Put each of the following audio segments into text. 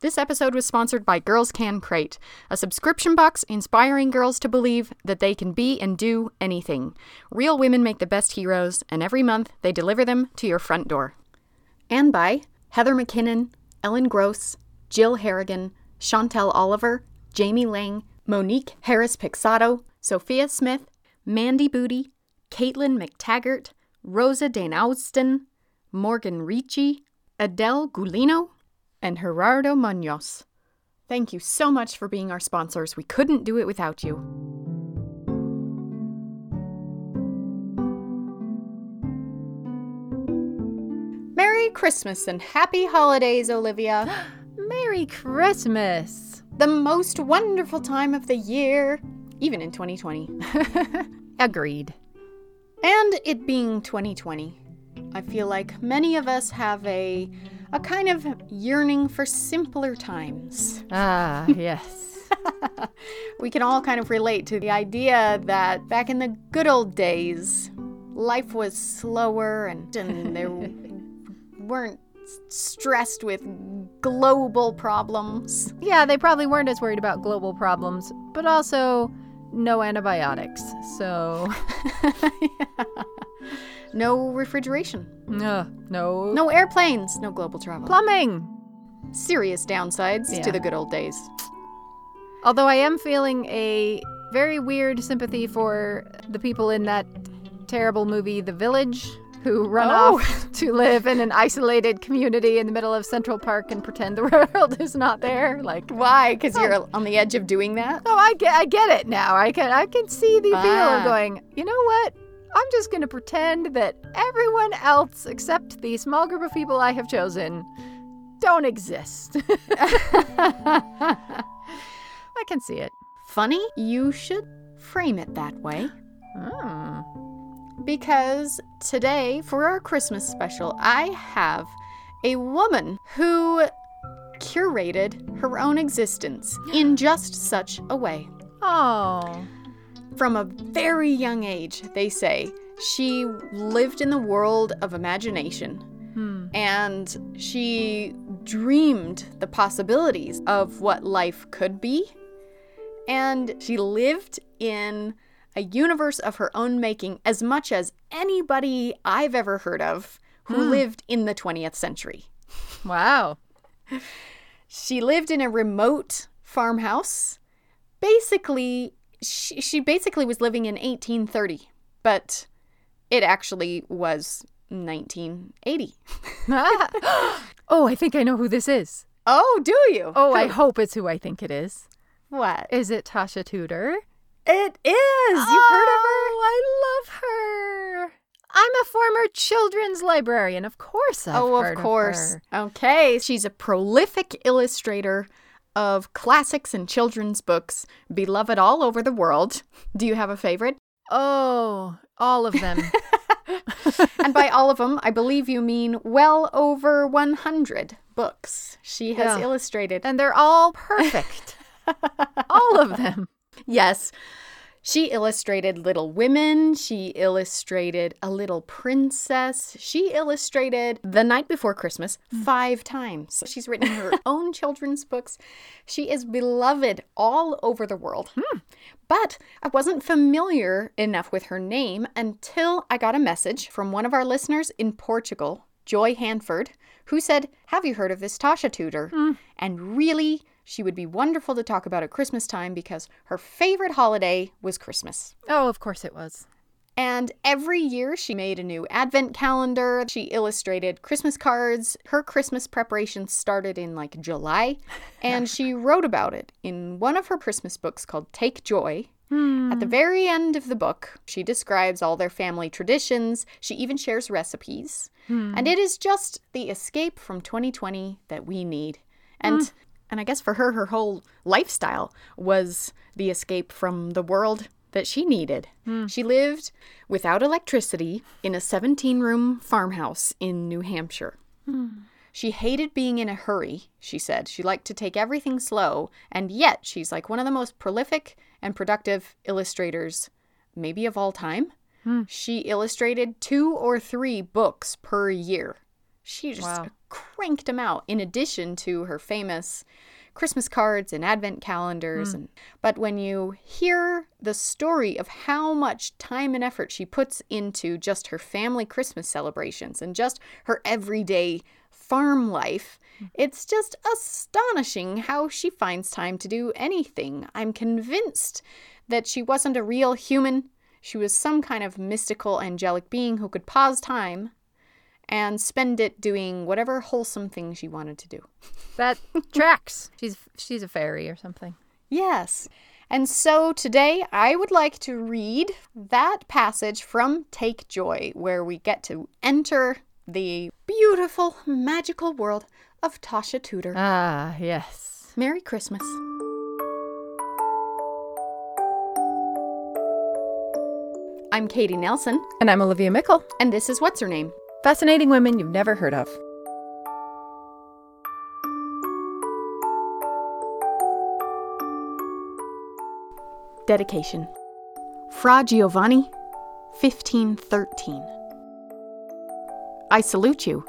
This episode was sponsored by Girls Can Crate, a subscription box inspiring girls to believe that they can be and do anything. Real women make the best heroes, and every month they deliver them to your front door. And by Heather McKinnon, Ellen Gross, Jill Harrigan, Chantel Oliver, Jamie Lang, Monique Harris Pixado, Sophia Smith, Mandy Booty, Caitlin McTaggart, Rosa Dane Austin, Morgan Ricci, Adele Gulino, and Gerardo Munoz. Thank you so much for being our sponsors. We couldn't do it without you. Merry Christmas and happy holidays, Olivia. Merry Christmas! the most wonderful time of the year, even in 2020. Agreed. And it being 2020, I feel like many of us have a a kind of yearning for simpler times. Ah, yes. we can all kind of relate to the idea that back in the good old days, life was slower and, and there weren't stressed with global problems. yeah, they probably weren't as worried about global problems, but also no antibiotics. So, No refrigeration, uh, no, no airplanes, no global travel. plumbing. Serious downsides Yeah. to the good old days. Although I am feeling a very weird sympathy for the people in that terrible movie, The Village, who run Oh. off to live in an isolated community in the middle of Central Park and pretend the world is not there. Like, Why? Because you're on the edge of doing that? oh, I get, I get it now. I can, I can see the appeal Ah. of going. You know what? I'm just gonna pretend that everyone else except the small group of people I have chosen don't exist. I can see it. Funny, you should frame it that way. Hmm. Because today, for our Christmas special, I have a woman who curated her own existence in just such a way. Oh. From a very young age, they say, she lived in the world of imagination Hmm. and she dreamed the possibilities of what life could be. And she lived in a universe of her own making as much as anybody I've ever heard of who lived in the 20th century. Wow. She lived in a remote farmhouse. Basically, she, she basically was living in 1830, but it actually was 1980. oh, I think I know who this is. Oh, do you? Oh, I hope it's who I think it is. What? Is it Tasha Tudor? It is. You've heard of her? Oh, I love her. I'm a former children's librarian. Of course, I've oh, heard of course. her. Okay. She's a prolific illustrator of classics and children's books, beloved all over the world. Do you have a favorite? Oh, all of them. and by all of them, I believe you mean well over 100 books she has Yeah. illustrated. and they're all perfect. all of them. Yes. She illustrated Little Women. She illustrated A Little Princess. She illustrated The Night Before Christmas mm. five times. She's written her own children's books. She is beloved all over the world. Hmm. But I wasn't familiar enough with her name until I got a message from one of our listeners in Portugal, Joy Hanford, who said, Have you heard of this Tasha Tudor? Hmm. And really, she would be wonderful to talk about at Christmas time because her favorite holiday was Christmas. Oh, of course it was. And every year she made a new advent calendar. She illustrated Christmas cards. Her Christmas preparations started in like July. And she wrote about it in one of her Christmas books called Take Joy. Hmm. At the very end of the book, she describes all their family traditions. She even shares recipes. Hmm. And it is just the escape from 2020 that we need. And hmm. And I guess for her her whole lifestyle was the escape from the world that she needed. Hmm. She lived without electricity in a 17-room farmhouse in New Hampshire. Hmm. She hated being in a hurry, she said. She liked to take everything slow, and yet she's like one of the most prolific and productive illustrators, maybe of all time. Hmm. She illustrated two or three books per year. She just Wow. cranked them out in addition to her famous Christmas cards and advent calendars and but when you hear the story of how much time and effort she puts into just her family Christmas celebrations and just her everyday farm life, hmm. it's just astonishing how she finds time to do anything. I'm convinced that she wasn't a real human. She was some kind of mystical angelic being who could pause time and spend it doing whatever wholesome thing she wanted to do. That tracks. She's she's a fairy or something. Yes. And so today I would like to read that passage from Take Joy, where we get to enter the beautiful, magical world of Tasha Tudor. Ah, yes. Merry Christmas. I'm Katie Nelson, And I'm Olivia Meikle. and this is What's Her Name? Fascinating women you've never heard of. Dedication. Fra Giovanni, 1513. I salute you.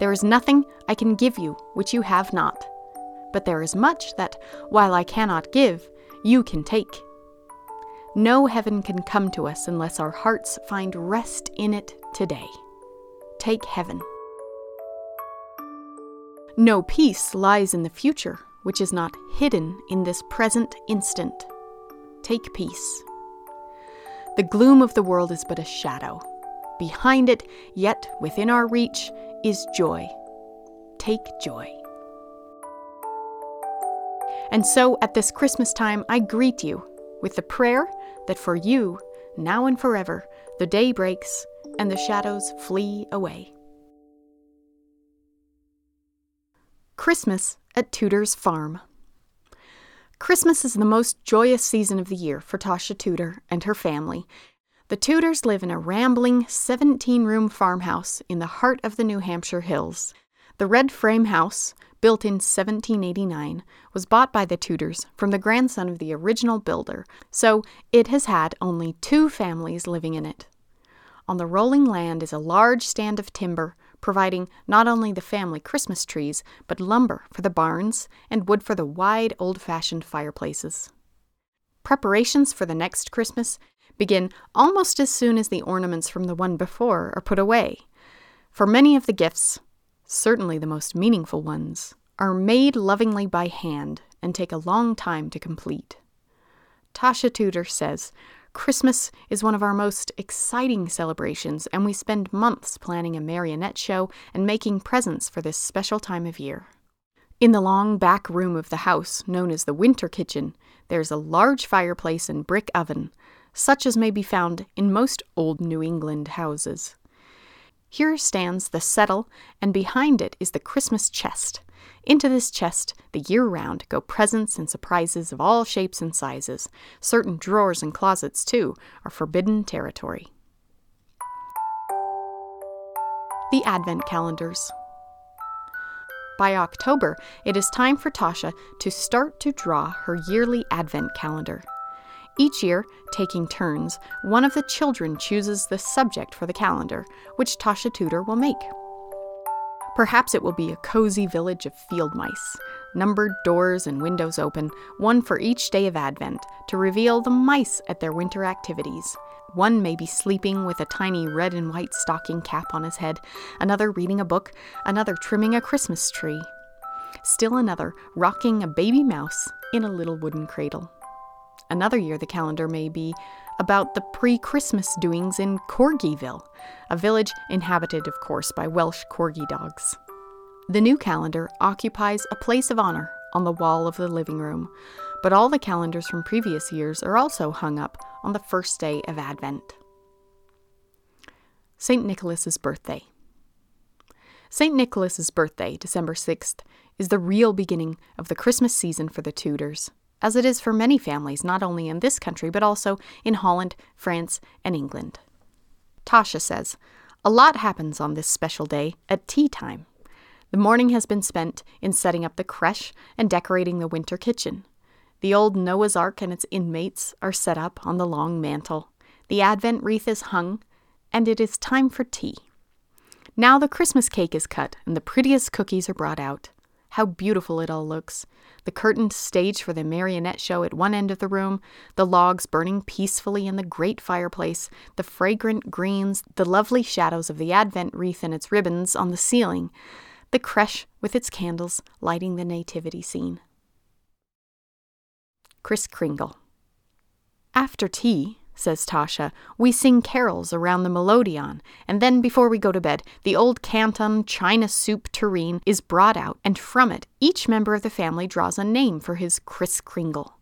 There is nothing I can give you which you have not, but there is much that, while I cannot give, you can take. No heaven can come to us unless our hearts find rest in it today. Take heaven. No peace lies in the future which is not hidden in this present instant. Take peace. The gloom of the world is but a shadow. Behind it, yet within our reach, is joy. Take joy. And so at this Christmas time, I greet you with the prayer that for you, now and forever, the day breaks and the shadows flee away. Christmas at Tudor's Farm. Christmas is the most joyous season of the year for Tasha Tudor and her family. The Tudors live in a rambling 17 room farmhouse in the heart of the New Hampshire hills. The red frame house, built in 1789, was bought by the Tudors from the grandson of the original builder, so it has had only two families living in it. On the rolling land is a large stand of timber, providing not only the family Christmas trees, but lumber for the barns and wood for the wide, old fashioned fireplaces. Preparations for the next Christmas begin almost as soon as the ornaments from the one before are put away. For many of the gifts, certainly the most meaningful ones, are made lovingly by hand and take a long time to complete. Tasha Tudor says Christmas is one of our most exciting celebrations, and we spend months planning a marionette show and making presents for this special time of year. In the long back room of the house, known as the winter kitchen, there's a large fireplace and brick oven, such as may be found in most old New England houses. Here stands the settle, and behind it is the Christmas chest. Into this chest, the year round, go presents and surprises of all shapes and sizes. Certain drawers and closets, too, are forbidden territory. The Advent Calendars. By October, it is time for Tasha to start to draw her yearly Advent calendar. Each year, taking turns, one of the children chooses the subject for the calendar, which Tasha Tudor will make. Perhaps it will be a cozy village of field mice, numbered doors and windows open, one for each day of Advent, to reveal the mice at their winter activities. One may be sleeping with a tiny red and white stocking cap on his head, another reading a book, another trimming a Christmas tree. Still another rocking a baby mouse in a little wooden cradle. Another year, the calendar may be about the pre Christmas doings in Corgiville, a village inhabited, of course, by Welsh corgi dogs. The new calendar occupies a place of honor on the wall of the living room, but all the calendars from previous years are also hung up on the first day of Advent. St. Nicholas's birthday. St. Nicholas's birthday, December 6th, is the real beginning of the Christmas season for the Tudors, as it is for many families, not only in this country, but also in Holland, France, and England. Tasha says, A lot happens on this special day at tea time. The morning has been spent in setting up the creche and decorating the winter kitchen. The old Noah's Ark and its inmates are set up on the long mantel. The Advent wreath is hung, and it is time for tea. Now the Christmas cake is cut and the prettiest cookies are brought out. How beautiful it all looks. The curtained stage for the marionette show at one end of the room, the logs burning peacefully in the great fireplace, the fragrant greens, the lovely shadows of the Advent wreath and its ribbons on the ceiling, the creche with its candles lighting the nativity scene. Kris Kringle. After tea, says Tasha, we sing carols around the melodeon, and then before we go to bed, the old Canton china soup tureen is brought out, and from it each member of the family draws a name for his Kris Kringle.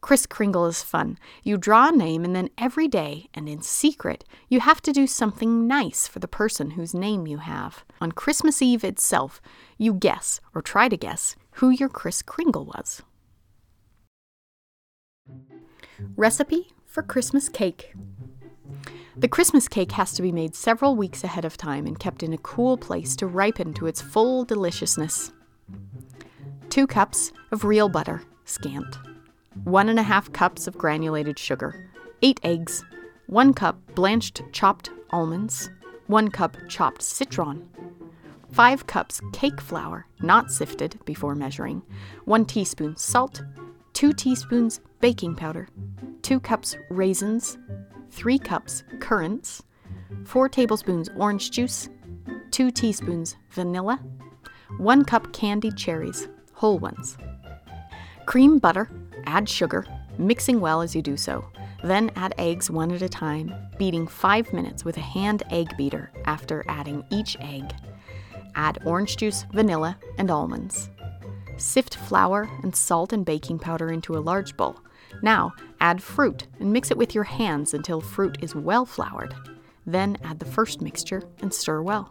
Kris Kringle is fun. You draw a name, and then every day, and in secret, you have to do something nice for the person whose name you have. On Christmas Eve itself, you guess, or try to guess, who your Kris Kringle was. Recipe for Christmas cake. The Christmas cake has to be made several weeks ahead of time and kept in a cool place to ripen to its full deliciousness. Two cups of real butter, scant. One and a half cups of granulated sugar. Eight eggs. One cup blanched chopped almonds. One cup chopped citron. Five cups cake flour, not sifted before measuring. One teaspoon salt. Two teaspoons baking powder, 2 cups raisins, 3 cups currants, 4 tablespoons orange juice, 2 teaspoons vanilla, 1 cup candied cherries, whole ones. Cream butter, add sugar, mixing well as you do so. Then add eggs one at a time, beating 5 minutes with a hand egg beater after adding each egg. Add orange juice, vanilla, and almonds. Sift flour and salt and baking powder into a large bowl. Now, add fruit and mix it with your hands until fruit is well floured. Then add the first mixture and stir well.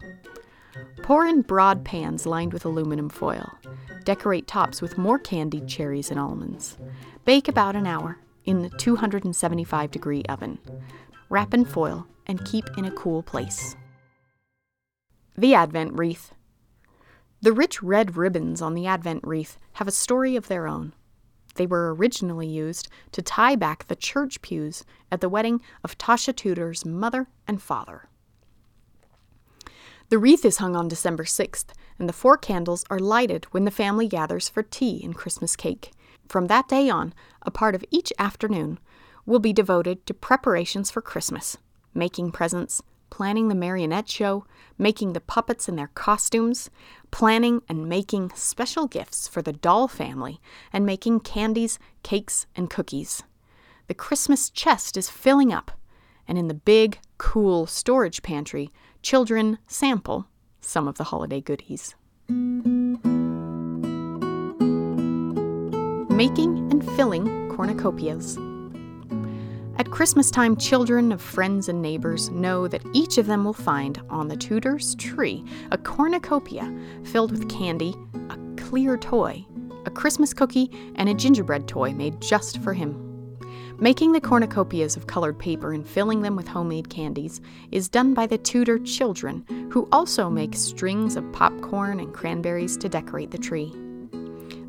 Pour in broad pans lined with aluminum foil. Decorate tops with more candied cherries and almonds. Bake about an hour in the 275 degree oven. Wrap in foil and keep in a cool place. The Advent Wreath. The rich red ribbons on the Advent wreath have a story of their own. They were originally used to tie back the church pews at the wedding of Tasha Tudor's mother and father. The wreath is hung on December 6th, and the four candles are lighted when the family gathers for tea and Christmas cake. From that day on, a part of each afternoon will be devoted to preparations for Christmas, making presents, planning the marionette show, making the puppets in their costumes, planning and making special gifts for the doll family, and making candies, cakes, and cookies. The Christmas chest is filling up, and in the big, cool storage pantry, children sample some of the holiday goodies. Making and filling cornucopias. At Christmas time, children of friends and neighbors know that each of them will find on the Tudor's tree a cornucopia filled with candy, a clear toy, a Christmas cookie, and a gingerbread toy made just for him. Making the cornucopias of colored paper and filling them with homemade candies is done by the Tudor children, who also make strings of popcorn and cranberries to decorate the tree.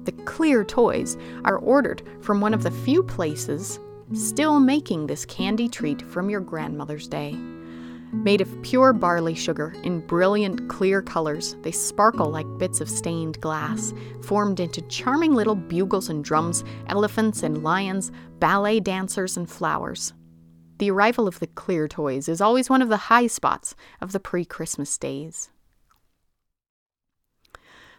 The clear toys are ordered from one of the few places still making this candy treat from your grandmother's day. Made of pure barley sugar in brilliant clear colors, they sparkle like bits of stained glass, formed into charming little bugles and drums, elephants and lions, ballet dancers and flowers. The arrival of the clear toys is always one of the high spots of the pre Christmas days.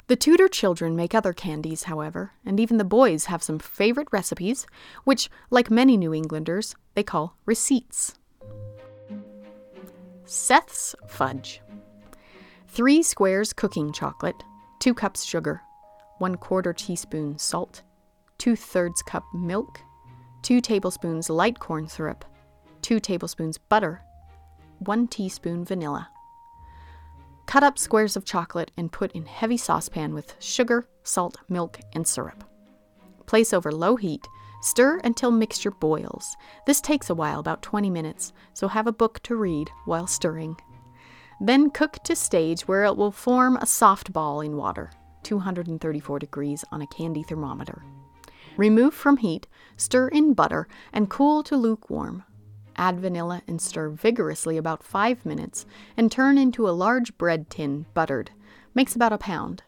The Tudor children make other candies, however, and even the boys have some favorite recipes, which, like many New Englanders, they call receipts. Seth's Fudge. Three squares cooking chocolate, two cups sugar, one quarter teaspoon salt, two thirds cup milk, two tablespoons light corn syrup, two tablespoons butter, one teaspoon vanilla. Cut up squares of chocolate and put in heavy saucepan with sugar, salt, milk, and syrup. Place over low heat. Stir until mixture boils. This takes a while, about 20 minutes, so have a book to read while stirring. Then cook to stage where it will form a soft ball in water, 234 degrees on a candy thermometer. Remove from heat, stir in butter, and cool to lukewarm. Add vanilla and stir vigorously about 5 minutes and turn into a large bread tin, buttered. Makes about a pound.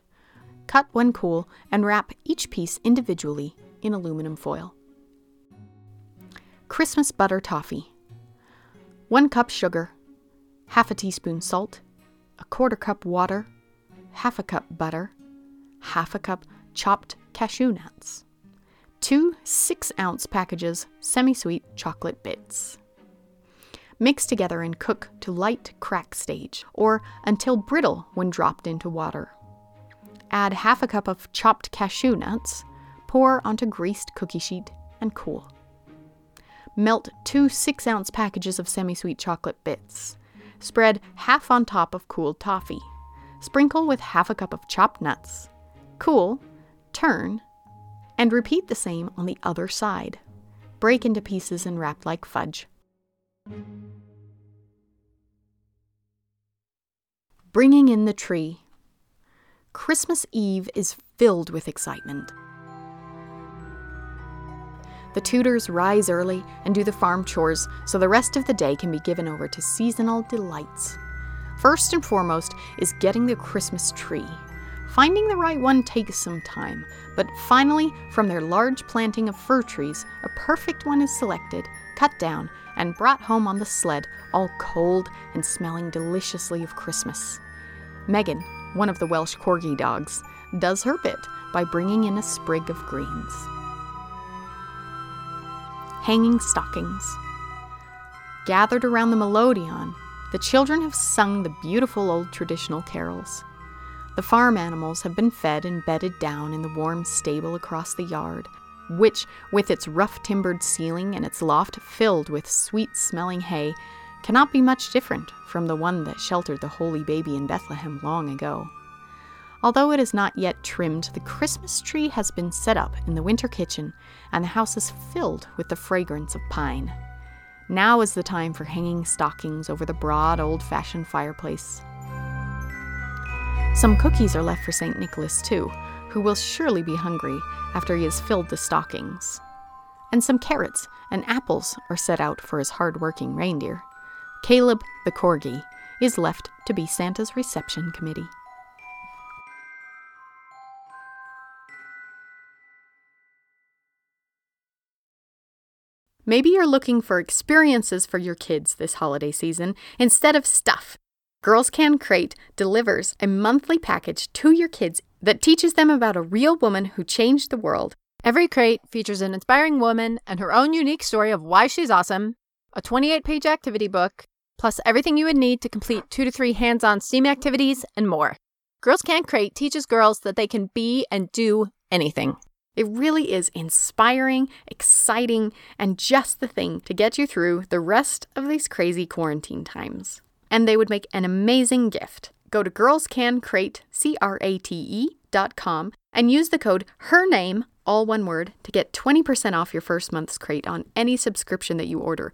Cut when cool and wrap each piece individually in aluminum foil. Christmas butter toffee. 1 cup sugar, half a teaspoon salt, a quarter cup water, half a cup butter, half a cup chopped cashew nuts, two 6 ounce packages semi sweet chocolate bits. Mix together and cook to light crack stage, or until brittle when dropped into water. Add half a cup of chopped cashew nuts, pour onto greased cookie sheet, and cool. Melt two 6 ounce packages of semi sweet chocolate bits. Spread half on top of cooled toffee. Sprinkle with half a cup of chopped nuts. Cool, turn, and repeat the same on the other side. Break into pieces and wrap like fudge. Bringing in the tree. Christmas Eve is filled with excitement. The Tudors rise early and do the farm chores so the rest of the day can be given over to seasonal delights. First and foremost is getting the Christmas tree. Finding the right one takes some time, but finally, from their large planting of fir trees, a perfect one is selected, cut down, and brought home on the sled, all cold and smelling deliciously of Christmas. Megan, one of the Welsh corgi dogs, does her bit by bringing in a sprig of greens. Hanging stockings. Gathered around the melodeon, the children have sung the beautiful old traditional carols. The farm animals have been fed and bedded down in the warm stable across the yard, which, with its rough timbered ceiling and its loft filled with sweet smelling hay, cannot be much different from the one that sheltered the holy baby in Bethlehem long ago. Although it is not yet trimmed, the Christmas tree has been set up in the winter kitchen, and the house is filled with the fragrance of pine. Now is the time for hanging stockings over the broad, old fashioned fireplace. Some cookies are left for St. Nicholas, too, who will surely be hungry after he has filled the stockings. And some carrots and apples are set out for his hard working reindeer. Caleb, the corgi, is left to be Santa's reception committee. Maybe you're looking for experiences for your kids this holiday season instead of stuff. Girls Can Crate delivers a monthly package to your kids that teaches them about a real woman who changed the world. Every crate features an inspiring woman and her own unique story of why she's awesome, a 28 page activity book, plus everything you would need to complete two to three hands on STEAM activities and more. Girls Can Crate teaches girls that they can be and do anything. It really is inspiring, exciting, and just the thing to get you through the rest of these crazy quarantine times. And they would make an amazing gift. Go to girlscancrate, C-R-A-T-E dot com and use the code her name, all one word, to get 20% off your first month's crate on any subscription that you order.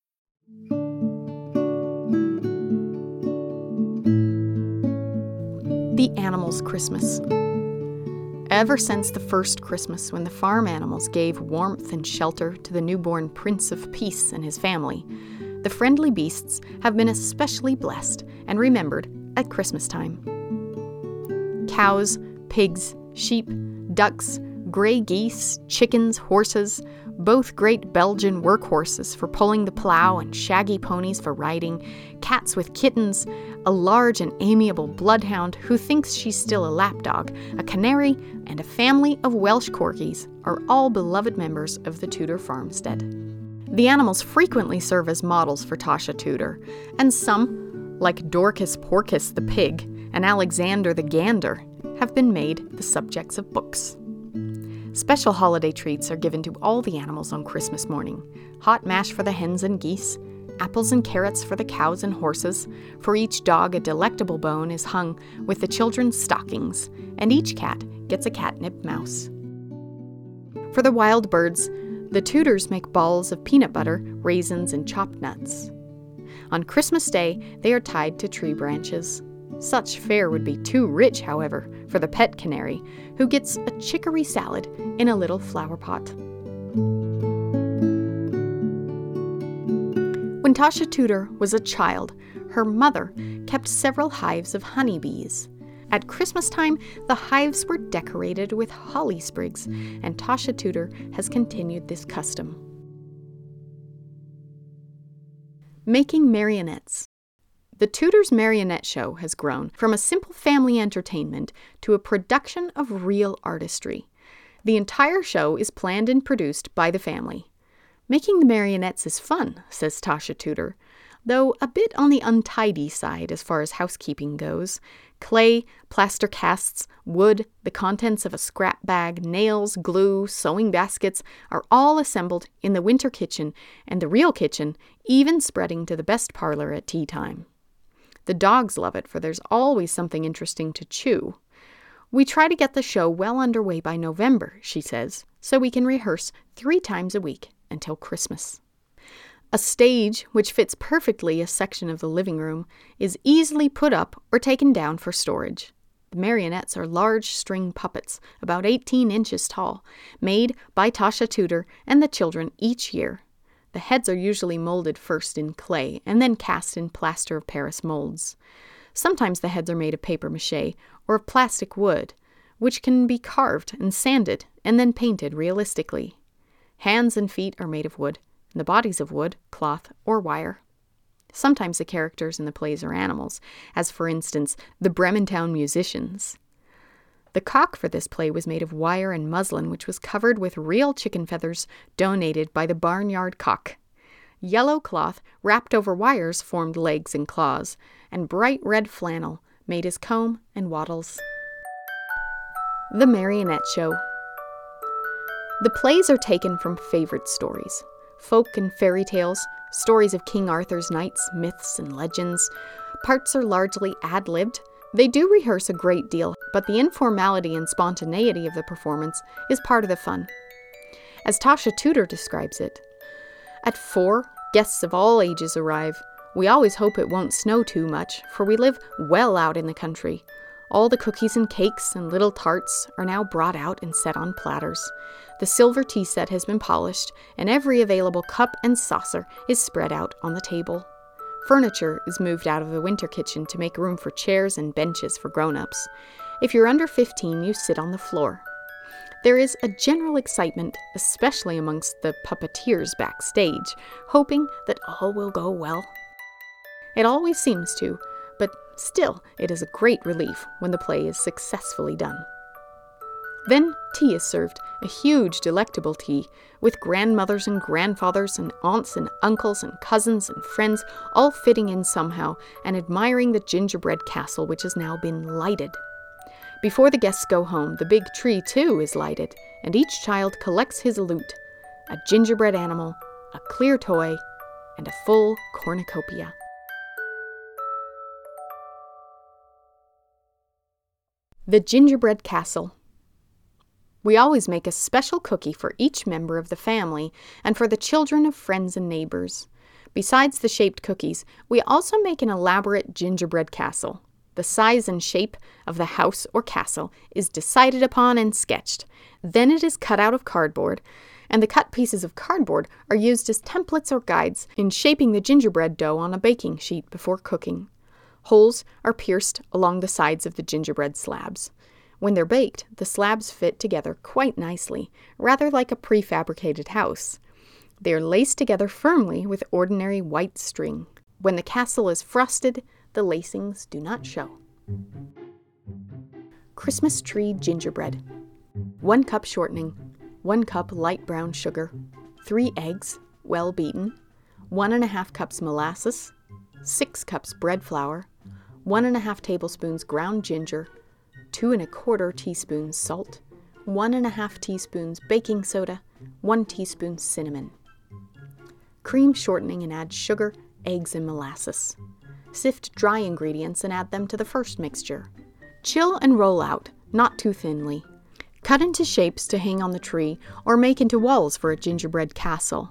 The Animals Christmas. Ever since the first Christmas, when the farm animals gave warmth and shelter to the newborn Prince of Peace and his family, the friendly beasts have been especially blessed and remembered at Christmas time. Cows, pigs, sheep, ducks, Grey geese, chickens, horses, both great Belgian workhorses for pulling the plow and shaggy ponies for riding, cats with kittens, a large and amiable bloodhound who thinks she's still a lapdog, a canary, and a family of Welsh corgis are all beloved members of the Tudor farmstead. The animals frequently serve as models for Tasha Tudor, and some, like Dorcas Porkus the pig and Alexander the gander, have been made the subjects of books. Special holiday treats are given to all the animals on Christmas morning hot mash for the hens and geese, apples and carrots for the cows and horses. For each dog, a delectable bone is hung with the children's stockings, and each cat gets a catnip mouse. For the wild birds, the Tudors make balls of peanut butter, raisins, and chopped nuts. On Christmas Day, they are tied to tree branches. Such fare would be too rich, however, for the pet canary, who gets a chicory salad in a little flower pot. When Tasha Tudor was a child, her mother kept several hives of honeybees. At Christmas time, the hives were decorated with holly sprigs, and Tasha Tudor has continued this custom. Making marionettes. The Tudors Marionette Show has grown from a simple family entertainment to a production of real artistry. The entire show is planned and produced by the family. Making the marionettes is fun, says Tasha Tudor, though a bit on the untidy side as far as housekeeping goes. Clay, plaster casts, wood, the contents of a scrap bag, nails, glue, sewing baskets are all assembled in the winter kitchen, and the real kitchen even spreading to the best parlor at tea time. The dogs love it, for there's always something interesting to chew. We try to get the show well underway by November, she says, so we can rehearse three times a week until Christmas. A stage, which fits perfectly a section of the living room, is easily put up or taken down for storage. The marionettes are large string puppets, about 18 inches tall, made by Tasha Tudor and the children each year. The heads are usually molded first in clay and then cast in plaster of Paris molds. Sometimes the heads are made of paper mache or of plastic wood, which can be carved and sanded and then painted realistically. Hands and feet are made of wood, and the bodies of wood, cloth, or wire. Sometimes the characters in the plays are animals, as for instance, the Bremen Town musicians. The cock for this play was made of wire and muslin, which was covered with real chicken feathers donated by the barnyard cock. Yellow cloth wrapped over wires formed legs and claws, and bright red flannel made his comb and wattles. The Marionette Show. The plays are taken from favorite stories folk and fairy tales, stories of King Arthur's knights, myths, and legends. Parts are largely ad libbed, they do rehearse a great deal, but the informality and spontaneity of the performance is part of the fun. As Tasha Tudor describes it, at four, guests of all ages arrive. We always hope it won't snow too much, for we live well out in the country. All the cookies and cakes and little tarts are now brought out and set on platters. The silver tea set has been polished, and every available cup and saucer is spread out on the table. Furniture is moved out of the winter kitchen to make room for chairs and benches for grown ups. If you're under 15, you sit on the floor. There is a general excitement, especially amongst the puppeteers backstage, hoping that all will go well. It always seems to, but still, it is a great relief when the play is successfully done. Then tea is served, a huge, delectable tea, with grandmothers and grandfathers and aunts and uncles and cousins and friends all fitting in somehow and admiring the gingerbread castle which has now been lighted. Before the guests go home, the big tree too is lighted, and each child collects his loot a gingerbread animal, a clear toy, and a full cornucopia. The Gingerbread Castle we always make a special cookie for each member of the family and for the children of friends and neighbors. Besides the shaped cookies, we also make an elaborate gingerbread castle. The size and shape of the house or castle is decided upon and sketched. Then it is cut out of cardboard, and the cut pieces of cardboard are used as templates or guides in shaping the gingerbread dough on a baking sheet before cooking. Holes are pierced along the sides of the gingerbread slabs. When they're baked, the slabs fit together quite nicely, rather like a prefabricated house. They are laced together firmly with ordinary white string. When the castle is frosted, the lacings do not show. Christmas tree gingerbread. 1 cup shortening, 1 cup light brown sugar, 3 eggs, well beaten, 1 and a half cups molasses, 6 cups bread flour, 1 and a half tablespoons ground ginger, 2 and a quarter teaspoons salt, 1 and a half teaspoons baking soda, 1 teaspoon cinnamon. Cream shortening and add sugar, eggs, and molasses. Sift dry ingredients and add them to the first mixture. Chill and roll out, not too thinly. Cut into shapes to hang on the tree or make into walls for a gingerbread castle.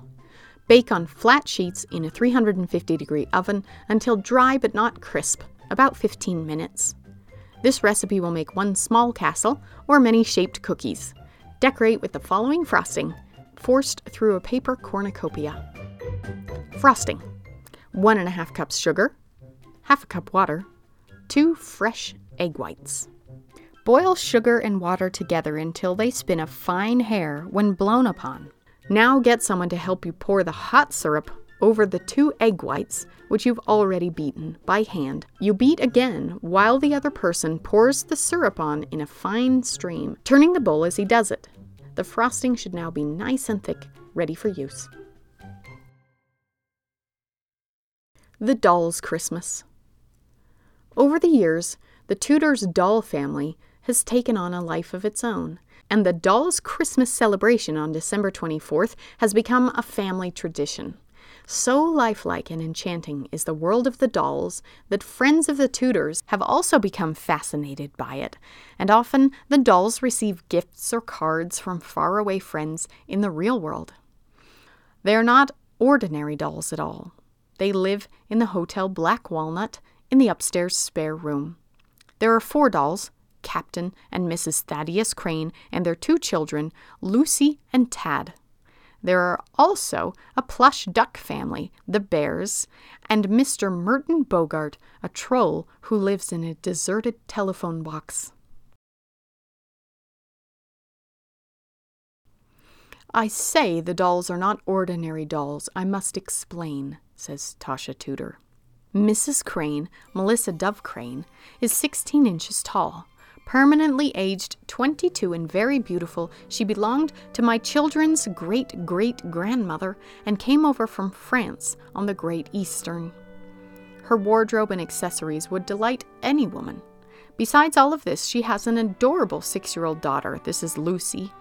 Bake on flat sheets in a 350 degree oven until dry but not crisp, about 15 minutes. This recipe will make one small castle or many shaped cookies. Decorate with the following frosting, forced through a paper cornucopia. Frosting 1.5 cups sugar, half a cup water, 2 fresh egg whites. Boil sugar and water together until they spin a fine hair when blown upon. Now get someone to help you pour the hot syrup over the two egg whites, which you've already beaten by hand. You beat again while the other person pours the syrup on in a fine stream, turning the bowl as he does it. The frosting should now be nice and thick, ready for use. The Doll's Christmas. Over the years, the Tudors doll family has taken on a life of its own, and the Doll's Christmas celebration on December 24th has become a family tradition. So lifelike and enchanting is the world of the dolls that friends of the Tudors have also become fascinated by it, and often the dolls receive gifts or cards from faraway friends in the real world. They are not ordinary dolls at all. They live in the Hotel Black Walnut in the upstairs spare room. There are four dolls Captain and Mrs. Thaddeus Crane and their two children, Lucy and Tad. There are also a plush duck family, the Bears, and Mr. Merton Bogart, a troll who lives in a deserted telephone box. I say the dolls are not ordinary dolls. I must explain, says Tasha Tudor. Mrs. Crane, Melissa Dove Crane, is 16 inches tall. Permanently aged 22 and very beautiful, she belonged to my children's great great grandmother and came over from France on the Great Eastern. Her wardrobe and accessories would delight any woman. Besides all of this, she has an adorable six year old daughter, this is Lucy,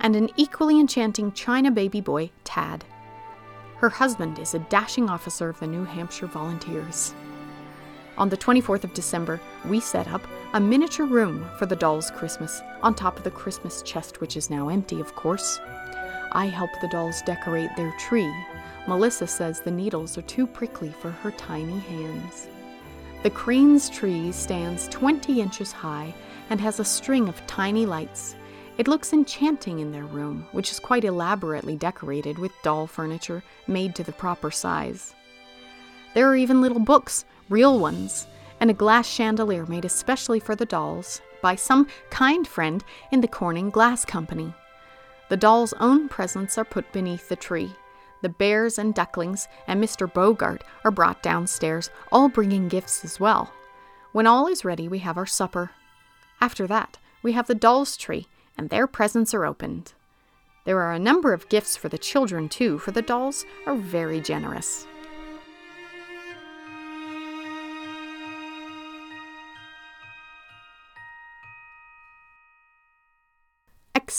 and an equally enchanting China baby boy, Tad. Her husband is a dashing officer of the New Hampshire Volunteers. On the 24th of December, we set up a miniature room for the dolls' Christmas on top of the Christmas chest, which is now empty, of course. I help the dolls decorate their tree. Melissa says the needles are too prickly for her tiny hands. The crane's tree stands 20 inches high and has a string of tiny lights. It looks enchanting in their room, which is quite elaborately decorated with doll furniture made to the proper size. There are even little books, real ones, and a glass chandelier made especially for the dolls by some kind friend in the Corning Glass Company. The dolls' own presents are put beneath the tree. The bears and ducklings and Mr. Bogart are brought downstairs, all bringing gifts as well. When all is ready, we have our supper. After that, we have the dolls' tree, and their presents are opened. There are a number of gifts for the children, too, for the dolls are very generous.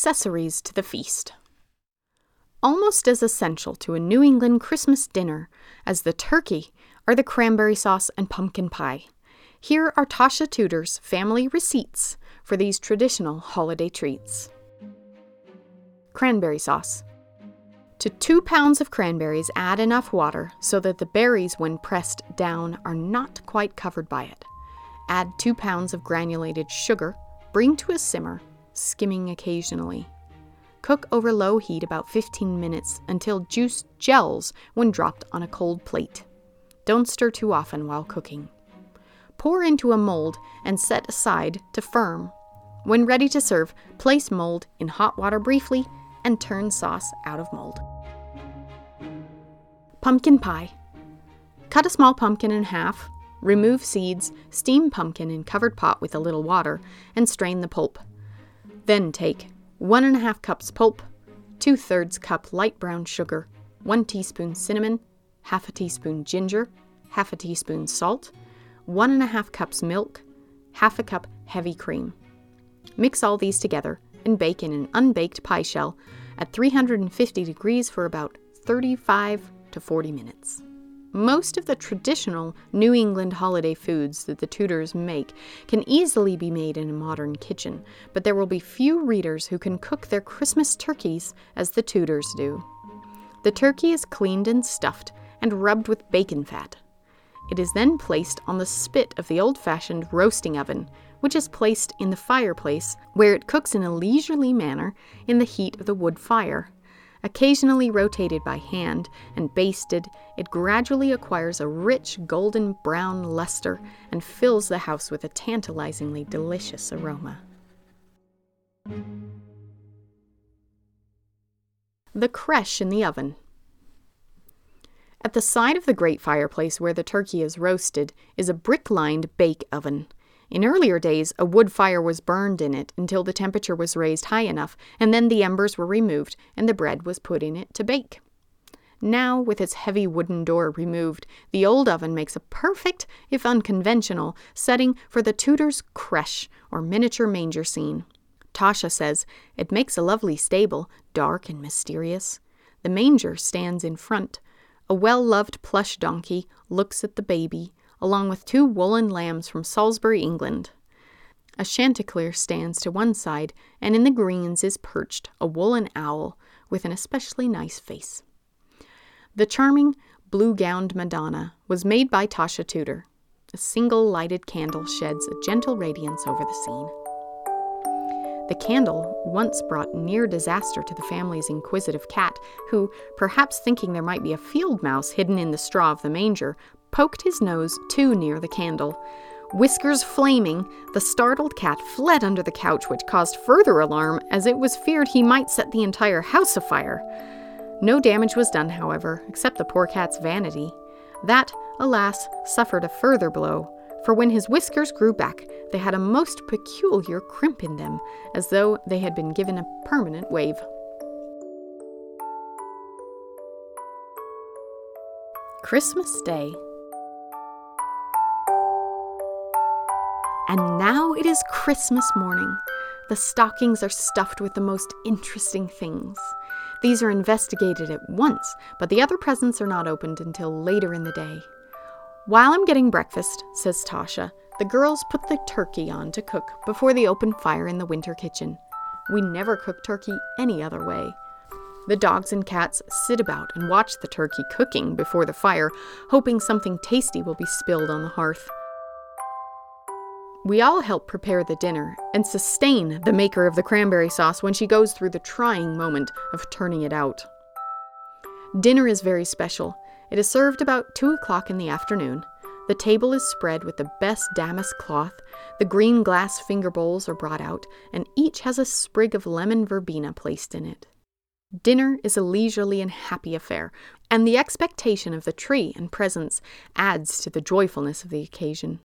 Accessories to the feast. Almost as essential to a New England Christmas dinner as the turkey are the cranberry sauce and pumpkin pie. Here are Tasha Tudor's family receipts for these traditional holiday treats. Cranberry sauce. To two pounds of cranberries, add enough water so that the berries, when pressed down, are not quite covered by it. Add two pounds of granulated sugar, bring to a simmer, skimming occasionally. Cook over low heat about 15 minutes until juice gels when dropped on a cold plate. Don't stir too often while cooking. Pour into a mold and set aside to firm. When ready to serve, place mold in hot water briefly and turn sauce out of mold. Pumpkin pie. Cut a small pumpkin in half, remove seeds, steam pumpkin in covered pot with a little water, and strain the pulp. Then take one and a half cups pulp, two thirds cup light brown sugar, one teaspoon cinnamon, half a teaspoon ginger, half a teaspoon salt, one and a half cups milk, half a cup heavy cream. Mix all these together and bake in an unbaked pie shell at 350 degrees for about 35 to 40 minutes. Most of the traditional New England holiday foods that the Tudors make can easily be made in a modern kitchen, but there will be few readers who can cook their Christmas turkeys as the Tudors do. The turkey is cleaned and stuffed and rubbed with bacon fat. It is then placed on the spit of the old fashioned roasting oven, which is placed in the fireplace, where it cooks in a leisurely manner in the heat of the wood fire. Occasionally rotated by hand and basted, it gradually acquires a rich golden brown luster and fills the house with a tantalizingly delicious aroma. The creche in the oven. At the side of the great fireplace where the turkey is roasted is a brick lined bake oven. In earlier days, a wood fire was burned in it until the temperature was raised high enough, and then the embers were removed and the bread was put in it to bake. Now, with its heavy wooden door removed, the old oven makes a perfect, if unconventional, setting for the Tudors' creche or miniature manger scene. Tasha says it makes a lovely stable, dark and mysterious. The manger stands in front. A well loved plush donkey looks at the baby, along with two woolen lambs from Salisbury, England. A chanticleer stands to one side, and in the greens is perched a woolen owl with an especially nice face. The charming blue gowned Madonna was made by Tasha Tudor. A single lighted candle sheds a gentle radiance over the scene. The candle once brought near disaster to the family's inquisitive cat, who, perhaps thinking there might be a field mouse hidden in the straw of the manger, poked his nose too near the candle. Whiskers flaming, the startled cat fled under the couch, which caused further alarm as it was feared he might set the entire house afire. No damage was done, however, except the poor cat's vanity. That, alas, suffered a further blow, for when his whiskers grew back, they had a most peculiar crimp in them, as though they had been given a permanent wave. Christmas Day And now it is Christmas morning. The stockings are stuffed with the most interesting things. These are investigated at once, but the other presents are not opened until later in the day. While I'm getting breakfast, says Tasha, the girls put the turkey on to cook before the open fire in the winter kitchen. We never cook turkey any other way. The dogs and cats sit about and watch the turkey cooking before the fire, hoping something tasty will be spilled on the hearth. We all help prepare the dinner and sustain the maker of the cranberry sauce when she goes through the trying moment of turning it out. Dinner is very special. It is served about 2 o'clock in the afternoon. The table is spread with the best damask cloth, the green glass finger bowls are brought out, and each has a sprig of lemon verbena placed in it. Dinner is a leisurely and happy affair, and the expectation of the tree and presents adds to the joyfulness of the occasion.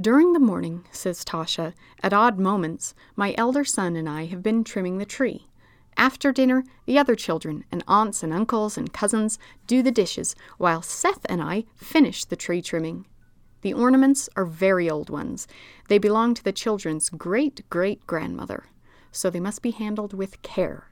During the morning, says Tasha, at odd moments, my elder son and I have been trimming the tree. After dinner, the other children and aunts and uncles and cousins do the dishes, while Seth and I finish the tree trimming. The ornaments are very old ones. They belong to the children's great great grandmother, so they must be handled with care.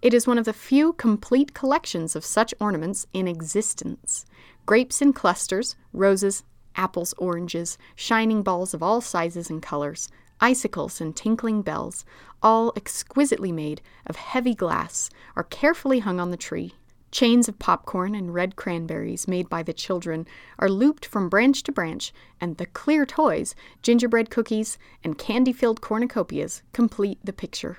It is one of the few complete collections of such ornaments in existence. Grapes in clusters, roses, apples, oranges, shining balls of all sizes and colors, icicles and tinkling bells, all exquisitely made of heavy glass, are carefully hung on the tree. Chains of popcorn and red cranberries made by the children are looped from branch to branch, and the clear toys, gingerbread cookies, and candy filled cornucopias complete the picture.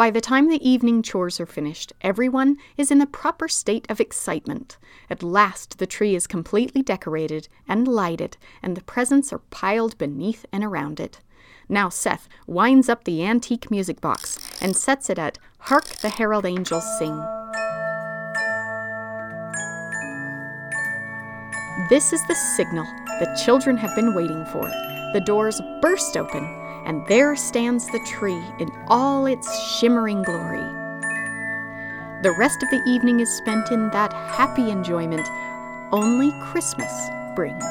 By the time the evening chores are finished, everyone is in the proper state of excitement. At last, the tree is completely decorated and lighted, and the presents are piled beneath and around it. Now Seth winds up the antique music box and sets it at Hark the Herald Angels Sing. This is the signal the children have been waiting for. The doors burst open, and there stands the tree in all its shimmering glory. The rest of the evening is spent in that happy enjoyment only Christmas brings.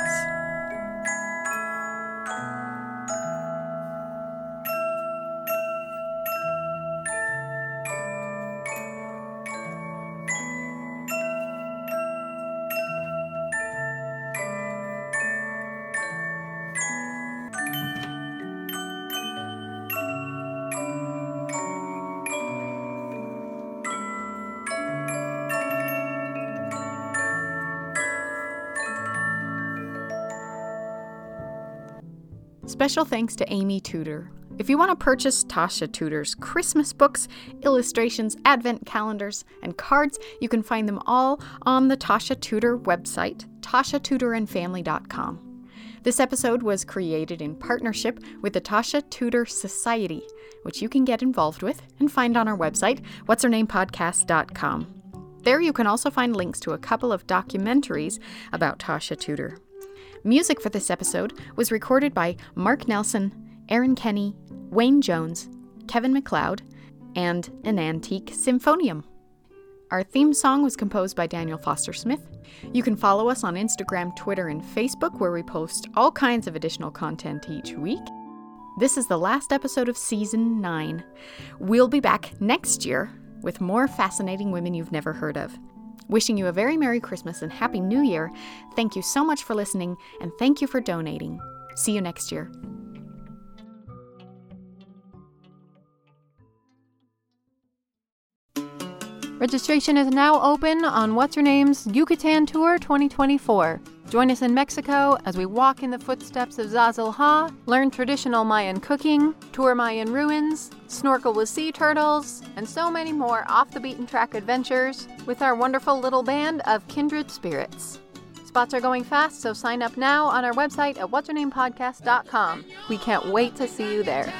Special thanks to Amy Tudor. If you want to purchase Tasha Tudor's Christmas books, illustrations, advent calendars, and cards, you can find them all on the Tasha Tudor website, tashatudorandfamily.com. This episode was created in partnership with the Tasha Tudor Society, which you can get involved with and find on our website, what'shernamepodcast.com. There you can also find links to a couple of documentaries about Tasha Tudor. Music for this episode was recorded by Mark Nelson, Aaron Kenny, Wayne Jones, Kevin MacLeod, and an antique symphonium. Our theme song was composed by Daniel Foster Smith. You can follow us on Instagram, Twitter, and Facebook, where we post all kinds of additional content each week. This is the last episode of season 9. We'll be back next year with more fascinating women you've never heard of. Wishing you a very Merry Christmas and Happy New Year. Thank you so much for listening, and thank you for donating. See you next year. Registration is now open on What's Her Name's Yucatan Tour 2024. Join us in Mexico as we walk in the footsteps of Zazil Ha, learn traditional Mayan cooking, tour Mayan ruins, snorkel with sea turtles, and so many more off the beaten track adventures with our wonderful little band of kindred spirits. Spots are going fast, so sign up now on our website at what'shernamepodcast.com. We can't wait to see you there.